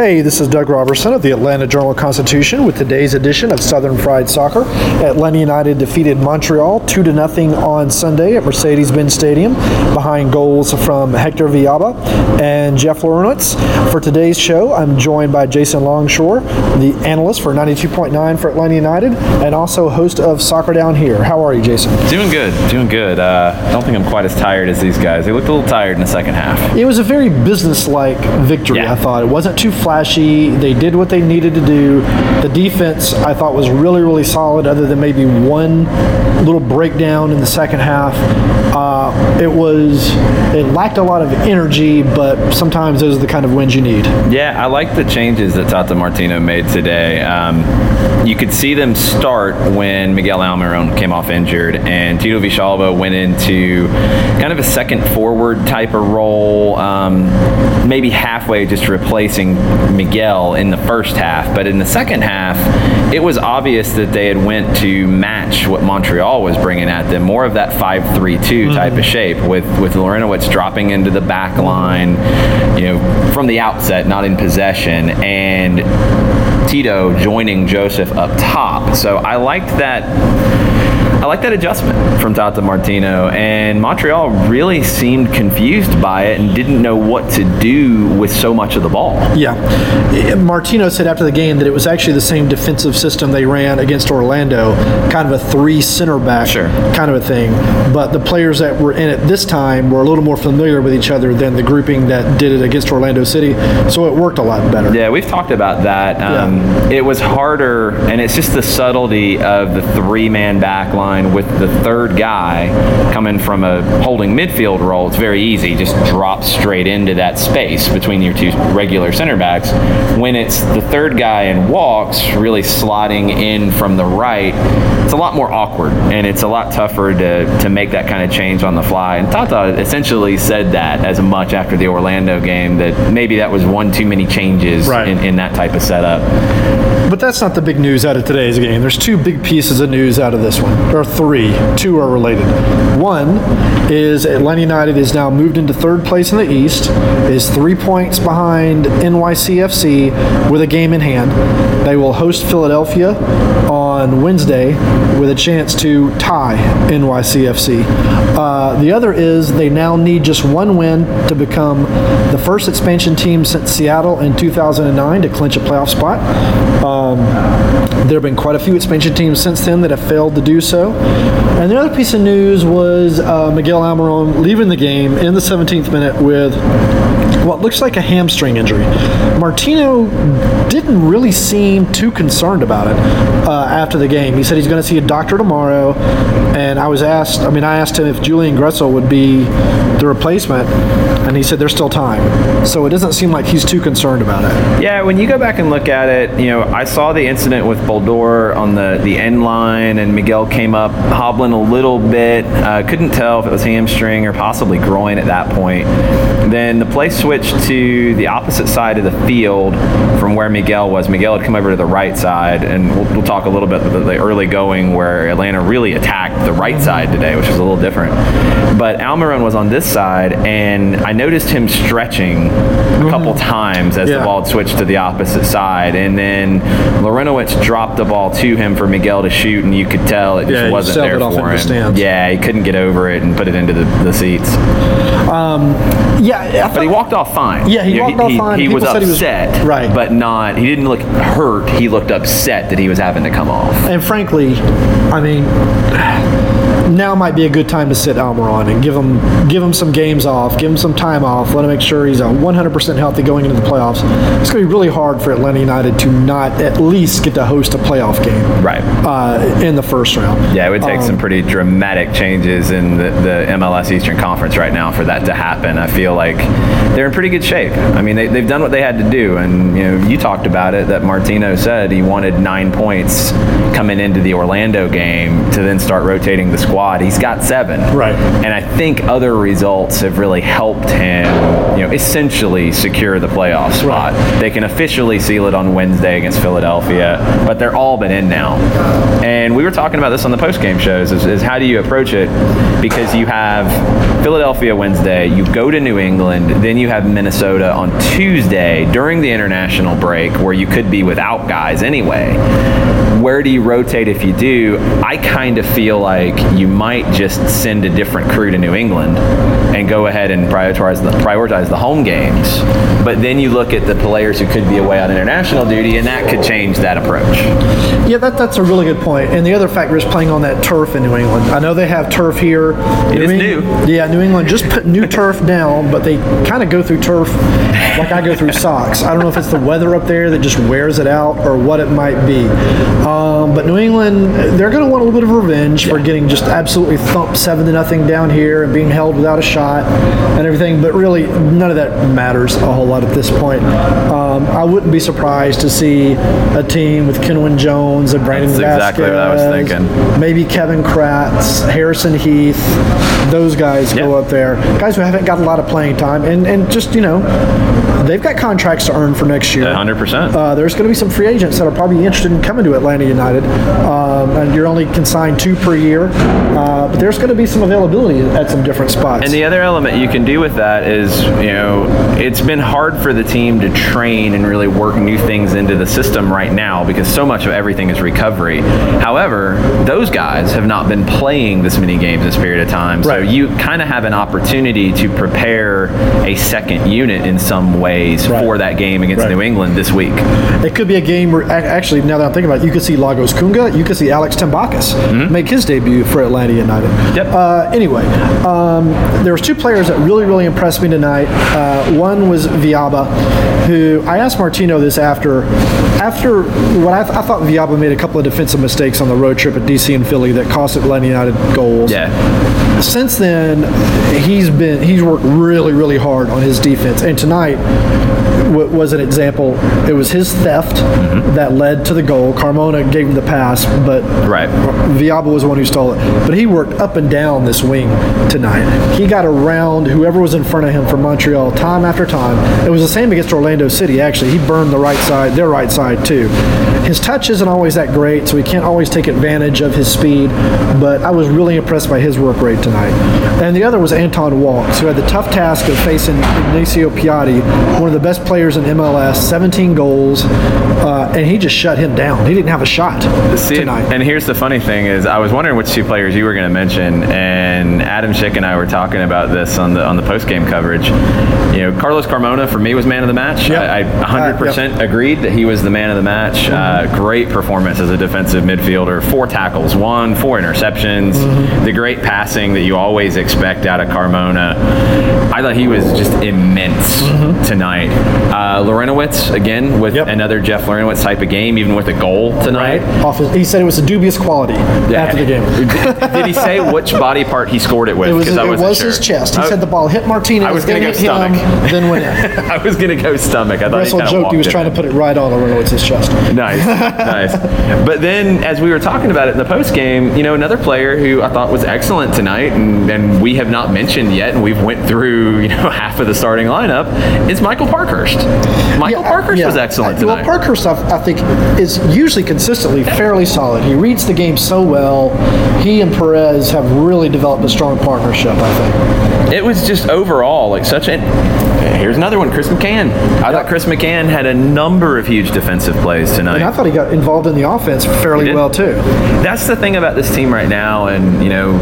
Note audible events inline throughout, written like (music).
Hey, this is Doug Roberson of the Atlanta Journal Constitution with today's edition of Southern Fried Soccer. Atlanta United defeated Montreal 2 to nothing on Sunday at Mercedes-Benz Stadium behind goals from Hector Villalba and Jeff Larentowicz. For today's show, I'm joined by Jason Longshore, the analyst for 92.9 for Atlanta United and also host of Soccer Down Here. How are you, Jason? Doing good, doing good. Uh, I don't think I'm quite as tired as these guys. They looked a little tired in the second half. It was a very business-like victory, Yeah. I thought. It wasn't too flashy. They did what they needed to do. The defense, I thought, was really, really solid, other than maybe one little breakdown in the second half. Uh, it was, it lacked a lot of energy, but sometimes those are the kind of wins you need. Yeah, I like the changes that Tata Martino made today. Um, you could see them start when Miguel Almiron came off injured, and Tito Villalba went into kind of a second forward type of role, um, maybe halfway just replacing Miguel in the first half. But in the second half, it was obvious that they had went to match what Montreal was bringing at them, more of that 5-3-2 mm-hmm. type of shape, with with Larentowicz dropping into the back line, you know, from the outset, not in possession, and Tito joining Josef up top. So I liked that. I like that adjustment from Tata Martino, and Montreal really seemed confused by it and didn't know what to do with so much of the ball. Yeah. Martino said after the game that it was actually the same defensive system they ran against Orlando, kind of a three center back Sure. kind of a thing. But the players that were in it this time were a little more familiar with each other than the grouping that did it against Orlando City. So it worked a lot better. Yeah, we've talked about that. Um, It was harder, and it's just the subtlety of the three-man back line with the third guy coming from a holding midfield role. It's very easy, just drop straight into that space between your two regular center backs. When it's the third guy and Walkes really sliding in from the right, it's a lot more awkward, and it's a lot tougher to, to make that kind of change on the fly. And Tata essentially said that as much after the Orlando game that maybe that was one too many changes Right. in, in that type of setup. But that's not the big news out of today's game. There's two big pieces of news out of this one, or three. Two are related. One is Atlanta United is now moved into third place in the East, is three points behind NYCFC with a game in hand. They will host Philadelphia on Wednesday with a chance to tie NYCFC. Uh, the other is they now need just one win to become the first expansion team since Seattle in 2009 to clinch a playoff spot. Um, there have been quite a few expansion teams since then that have failed to do so. And the other piece of news was uh, Miguel Almiron leaving the game in the 17th minute with what looks like a hamstring injury. Martino didn't really seem too concerned about it uh, after the game. He said he's going to see a doctor tomorrow. And I was asked, I mean, I asked him if Julian Gressel would be the replacement, and he said there's still time. So it doesn't seem like he's too concerned about it. Yeah, when you go back and look at it, you know, I saw the incident with Boldor on the, the end line, and Miguel came up hobbling a little bit. Uh, couldn't tell if it was hamstring or possibly groin at that point. Then the play switched to the opposite side of the field from where Miguel was. Miguel had come over to the right side, and we'll, we'll talk a little bit about the early going where Atlanta really attacked the right side today, which was a little different. But Almiron was on this side, and I noticed him stretching a couple times as Yeah. the ball switched to the opposite side, and then Larentowicz dropped the ball to him for Miguel to shoot, and you could tell it just Yeah, wasn't there it for him. the. Yeah, he couldn't get over it and put it into the, the seats. Um, yeah, I But he walked off fine. Yeah, he You know, walked off fine. He, People was said he was- upset, right. But not. He didn't look hurt. He looked upset that he was having to come off. And frankly, I mean, now might be a good time to sit Almiron and give him give him some games off, give him some time off, let him make sure he's a 100% 100% healthy going into the playoffs, it's going to be really hard for Atlanta United to not at least get to host a playoff game Right. uh, in the first round. Yeah, it would take some pretty dramatic changes in the, the MLS Eastern Conference right now for that to happen. I feel like they're in pretty good shape. I mean, they, they've done what they had to do, and you know, you talked about it. That Martino said he wanted nine points coming into the Orlando game to then start rotating the squad. He's got seven. Right. And I think other results have really helped him, you know, essentially secure the playoff spot. They can officially seal it on Wednesday against Philadelphia, but they're all been in now. And we were talking about this on the post-game shows is, is how do you approach it? Because you have Philadelphia Wednesday, you go to New England, then you have Minnesota on Tuesday during the international break where you could be without guys anyway where do you rotate if you do? I kind of feel like you might just send a different crew to New England and go ahead and prioritize the, prioritize the home games. But then you look at the players who could be away on international duty, and that could change that approach. Yeah, that, that's a really good point. And the other factor is playing on that turf in New England. I know they have turf here. It is Eng- new. Yeah, New England just put new turf down, but they kind of go through turf like I go through socks. I don't know if it's the weather up there that just wears it out or what it might be. Um, but New England, they're going to want a little bit of revenge for getting just absolutely thumped seven to nothing down here and being held without a shot and everything. But really, none of that matters a whole lot at this point. Um, I wouldn't be surprised to see a team with Kenwyne Jones and Brandon That's exactly what I was Vasquez, thinking. Maybe Kevin Kratz, Harrison Heath, those guys go Yeah. up there. Guys who haven't got a lot of playing time, and, and just, you know, they've got contracts to earn for next year. 100%. Uh, there's going to be some free agents that are probably interested in coming to Atlanta United, um, and you're only consigned two per year. Uh, but there's going to be some availability at some different spots. And the other element you can do with that is, you know, it's been hard for the team to train and really work new things into the system right now because so much of everything is recovery. However, those guys have not been playing this many games this period of time. So Right. you kind of have an opportunity to prepare a second unit in some ways Right. for that game against Right. New England this week. It could be a game where, actually, now that I'm thinking about it, you could see Lagos Kunga, you could see Alex Tambakis make his debut for Atlanta United. Mm-hmm. Yep. Uh, anyway, um, there was two players that really, really impressed me tonight. Uh, one was Villalba, who I asked Martino this after, after what I, th- I thought Villalba made a couple of defensive mistakes on the road trip at DC and Philly that cost Atlanta United goals Yeah. since then, he's been he's worked really really hard on his defense, and tonight w- was an example. It was his theft mm-hmm. that led to the goal. Carmona gave him the pass, but Right. Villalba was the one who stole it. But he worked up and down this wing tonight. He got around whoever was in front of him from Montreal time after time. It was the same against Orlando City, actually. He burned the right side, their right side, too. His touch isn't always that great, so he can't always take advantage of his speed, but I was really impressed by his work rate tonight. And the other was Anton Walkes, who had the tough task of facing Ignacio Piatti, one of the best players in MLS, 17 goals, uh, and he just shut him down. He didn't have a shot See, tonight. and here's the funny thing is, I was wondering which two players you were going to mention, and Adam Schick and I were talking about this on the on the post game coverage. You know, Carlos Carmona for me was man of the match. Yep. I, I 100% Uh, agreed that he was the man of the match. Uh, great performance as a defensive midfielder. Four tackles, one, four interceptions. Mm-hmm. The great passing that you always expect out of Carmona. I thought he was just immense tonight. Uh, Larentowicz again with Mm-hmm. Yep. another Jeff Larentowicz type of game, even with a goal tonight. Off his, he said it was a dubious quality after the game. did, did he say (laughs) which body part he scored it with? It was, it wasn't sure. his chest. He I, said the ball hit Martinez, I was gonna go hit him, stomach. then went (laughs) in. I was gonna go stomach. I thought Russell he joked he was trying it. to put it right on Larentowicz's chest. Nice, nice. (laughs) But then, as we were talking about it in the post game, you know, another player who I thought was excellent tonight, and, and we have not mentioned yet, and we've went through, you know, (laughs) half of the starting lineup, is Michael Parkhurst. Michael Yeah, uh, Parkhurst yeah. was excellent Well, tonight. Parkhurst, I, I think, is usually consistently fairly solid. He reads the game so well. He and Pirez have really developed a strong partnership, I think. It was just overall like such an. Here's another one, Chris McCann. I thought Chris McCann had a number of huge defensive plays tonight. And I thought he got involved in the offense fairly well, too. That's the thing about this team right now, and you know,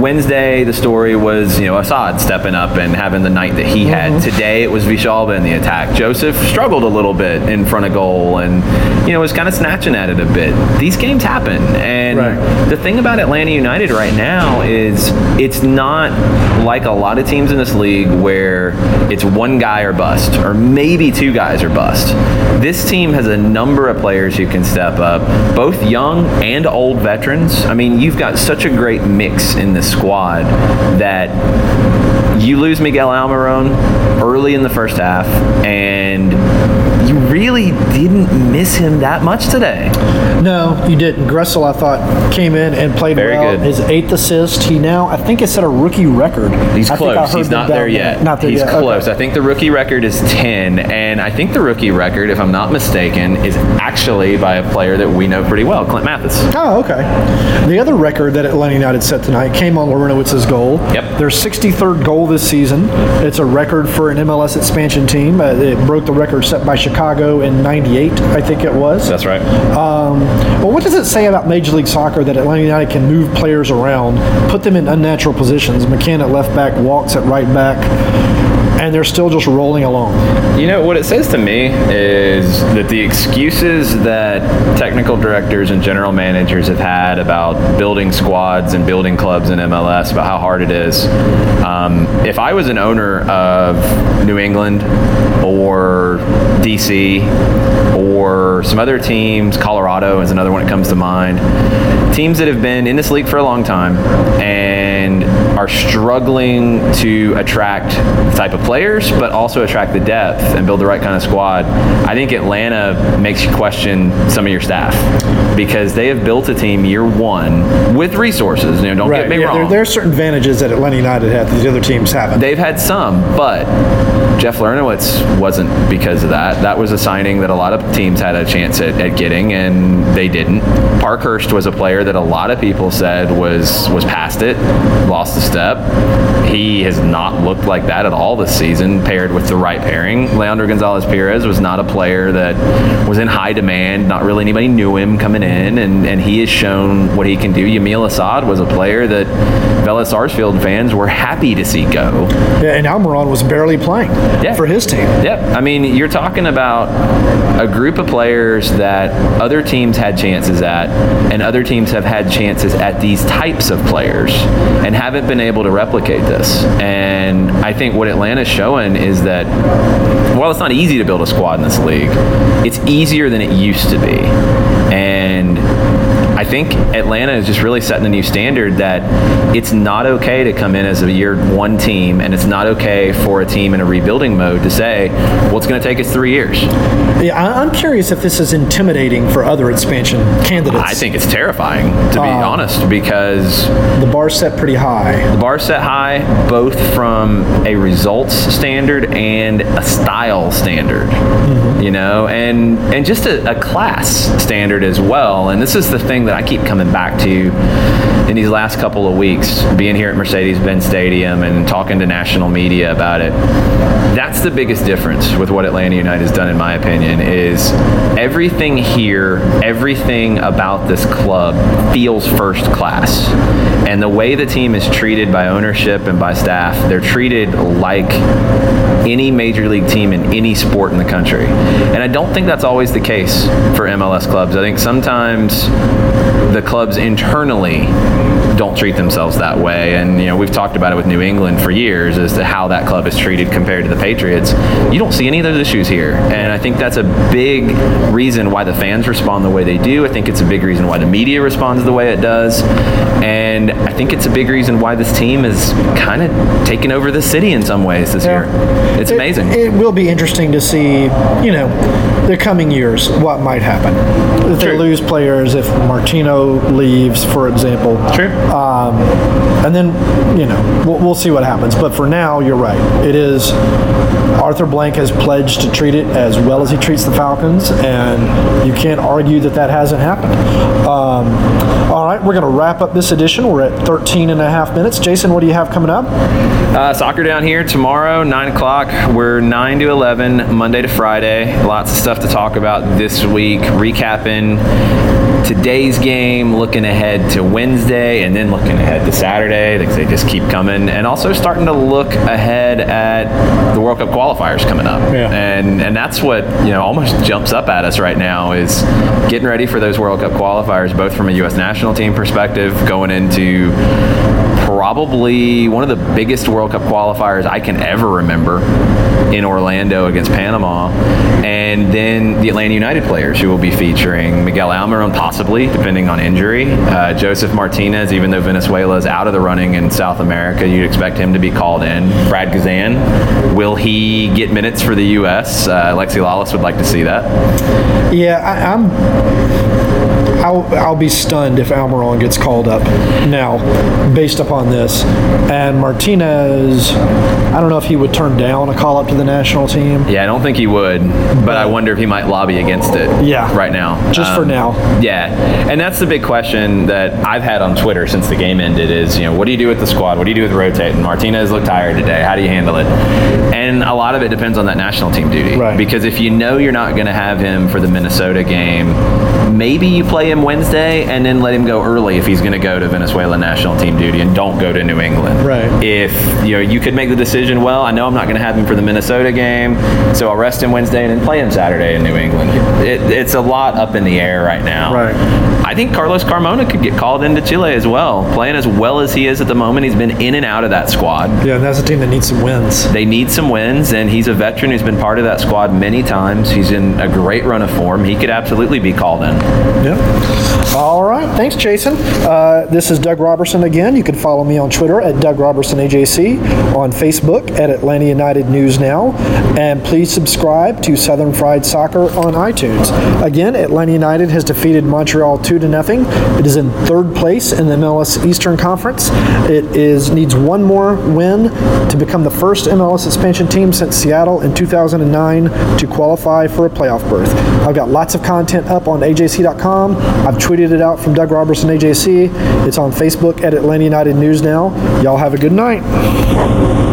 Wednesday the story was you know Asad stepping up and having the night that he had. Mm-hmm. Today it was Villalba in the attack. Josef struggled a little bit in front of goal, and you know was kind of snatching at it a bit. These games happen, and Right. the thing about Atlanta United right now is it's not like a lot of teams in this league where it's one guy or bust, or maybe two guys or bust. This team has a number of players who can step up, both young and old veterans. I mean, you've got such a great mix in the squad that you lose Miguel Almiron early in the first half, and you really didn't miss him that much today. No, you didn't. Gressel, I thought, came in and played Very well. good. His eighth assist. He now, I think, it's set a rookie record. He's I think close. He's not there yet. Not there He's yet. Okay. close. I think the rookie record is 10, and I think the rookie record, if I'm not mistaken, is actually by a player that we know pretty well, Clint Mathis. Oh, okay. The other record that Atlanta United set tonight came on Larentowicz's goal. Yep. Their 63rd goal this season. It's a record for an MLS expansion team. Uh, it broke the record set by Chicago in '98, I think it was. That's right. Um, well, what does it say about Major League Soccer that Atlanta United can move players around, put them in unnatural positions? McCann at left back, Walkes at right back, and they're still just rolling along. You know, what it says to me is that the excuses that technical directors and general managers have had about building squads and building clubs in MLS, about how hard it is. Um, if I was an owner of New England or DC or some other teams, Colorado is another one that comes to mind, teams that have been in this league for a long time and are struggling to attract the type of players, but also attract the depth and build the right kind of squad. I think Atlanta makes you question some of your staff because they have built a team year one with resources. You know, don't get me yeah, wrong. There, there are certain advantages that Atlanta United had that the other teams haven't. They've had some, but Jeff Larentowicz wasn't because of that. That was a signing that a lot of teams had a chance at, at getting, and they didn't. Parkhurst was a player that a lot of people said was was past it, lost a step. He has not looked like that at all this season, paired with the right pairing. Leandro Gonzalez Pirez was not a player that was in high demand. Not really anybody knew him coming in, and, and he has shown what he can do. Yamil Asad was a player that Vélez Sarsfield fans were happy to see go. Yeah, and Almiron was barely playing Yeah. for his team. Yep. I mean, you're talking about a group of players that other teams had chances at, and other teams have had chances at these types of players and haven't been able to replicate this. And I think what Atlanta's showing is that while it's not easy to build a squad in this league, it's easier than it used to be. I think Atlanta is just really setting a new standard that it's not okay to come in as a year one team, and it's not okay for a team in a rebuilding mode to say, well, it's going to take us three years. Yeah, I'm curious if this is intimidating for other expansion candidates. I think it's terrifying, to be uh, honest, because the bar's set pretty high. the bar set high both from a results standard and a style standard mm-hmm. you know and and just a, a class standard as well and this is the thing that i keep coming back to in these last couple of weeks being here at mercedes-benz stadium and talking to national media about it that's the biggest difference with what atlanta united has done in my opinion is everything here everything about this club feels first class and the way the team is treated by ownership and by staff, they're treated like any major league team in any sport in the country. And I don't think that's always the case for MLS clubs. I think sometimes the clubs internally don't treat themselves that way. And you know, we've talked about it with New England for years as to how that club is treated compared to the Patriots. You don't see any of those issues here. And I think that's a big reason why the fans respond the way they do. I think it's a big reason why the media responds the way it does. And I think it's a big reason why this team is kind of taking over the city in some ways this year. It's It- amazing. It, will be interesting to see, you know, the coming years what might happen. If they True. lose players, if Martino leaves, for example. True. Um, and then, you know, we'll, we'll see what happens. But for now, you're right. It is. Arthur Blank has pledged to treat it as well as he treats the Falcons, and you can't argue that that hasn't happened. Um, all right, we're going to wrap up this edition. We're at 13 and a half minutes. Jason, what do you have coming up? Uh, soccer down here tomorrow, 9 o'clock. We're 9 to 11, Monday to Friday. Lots of stuff to talk about this week. Recapping today's game, looking ahead to Wednesday, and then looking ahead to Saturday. They, they just keep coming. And also starting to look ahead at the World Cup qualifiers coming up. Yeah. And, and that's what, you know, almost jumps up at us right now is getting ready for those World Cup qualifiers, both from a U.S. national team perspective, going into probably one of the biggest World Cup qualifiers I can ever remember in Orlando against Panama. And then the Atlanta United players who will be featuring Miguel Almiron, possibly, depending on injury. Uh, Josef Martinez, even though Venezuela is out of the running in South America, you'd expect him to be called in. Brad Guzan, will he get minutes for the U.S.? Uh, Alexi Lalas would like to see that. Yeah, I, I'm. I'll, I'll be stunned if Almiron gets called up now, based upon this. And Martinez, I don't know if he would turn down a call up to the national team. Yeah, I don't think he would, but I wonder if he might lobby against it. Yeah. Right now. Just for Um, now. Yeah, and that's the big question that I've had on Twitter since the game ended is, you know, what do you do with the squad? What do you do with rotating? Martinez looked tired today. How do you handle it? And a lot of it depends on that national team duty. Right. Because if you know you're not going to have him for the Minnesota game, maybe you play him Wednesday and then let him go early if he's going to go to Venezuela national team duty and don't go to New England. Right. If you know you could make the decision, well, I know I'm not going to have him for the Minnesota game, so I'll rest him Wednesday and then play him Saturday in New England. It, it's a lot up in the air right now. Right. I think Carlos Carmona could get called into Chile as well, playing as well as he is at the moment. He's been in and out of that squad. Yeah, and that's a team that needs some wins. They need some wins, and he's a veteran who's been part of that squad many times. He's in a great run of form. He could absolutely be called in. Yep. All right. Thanks, Jason. Uh, this is Doug Roberson again. You can follow me on Twitter at Doug Roberson AJC, on Facebook at Atlanta United News Now, and please subscribe to Southern Fried Soccer on iTunes. Again, Atlanta United has defeated Montreal two to nothing. It is in third place in the MLS Eastern Conference. It is needs one more win to become the first MLS expansion team since Seattle in 2009 to qualify for a playoff berth. I've got lots of content up on AJC.com. I've tweeted it out from Doug Roberson AJC. It's on Facebook at Atlanta United News now. Y'all have a good night.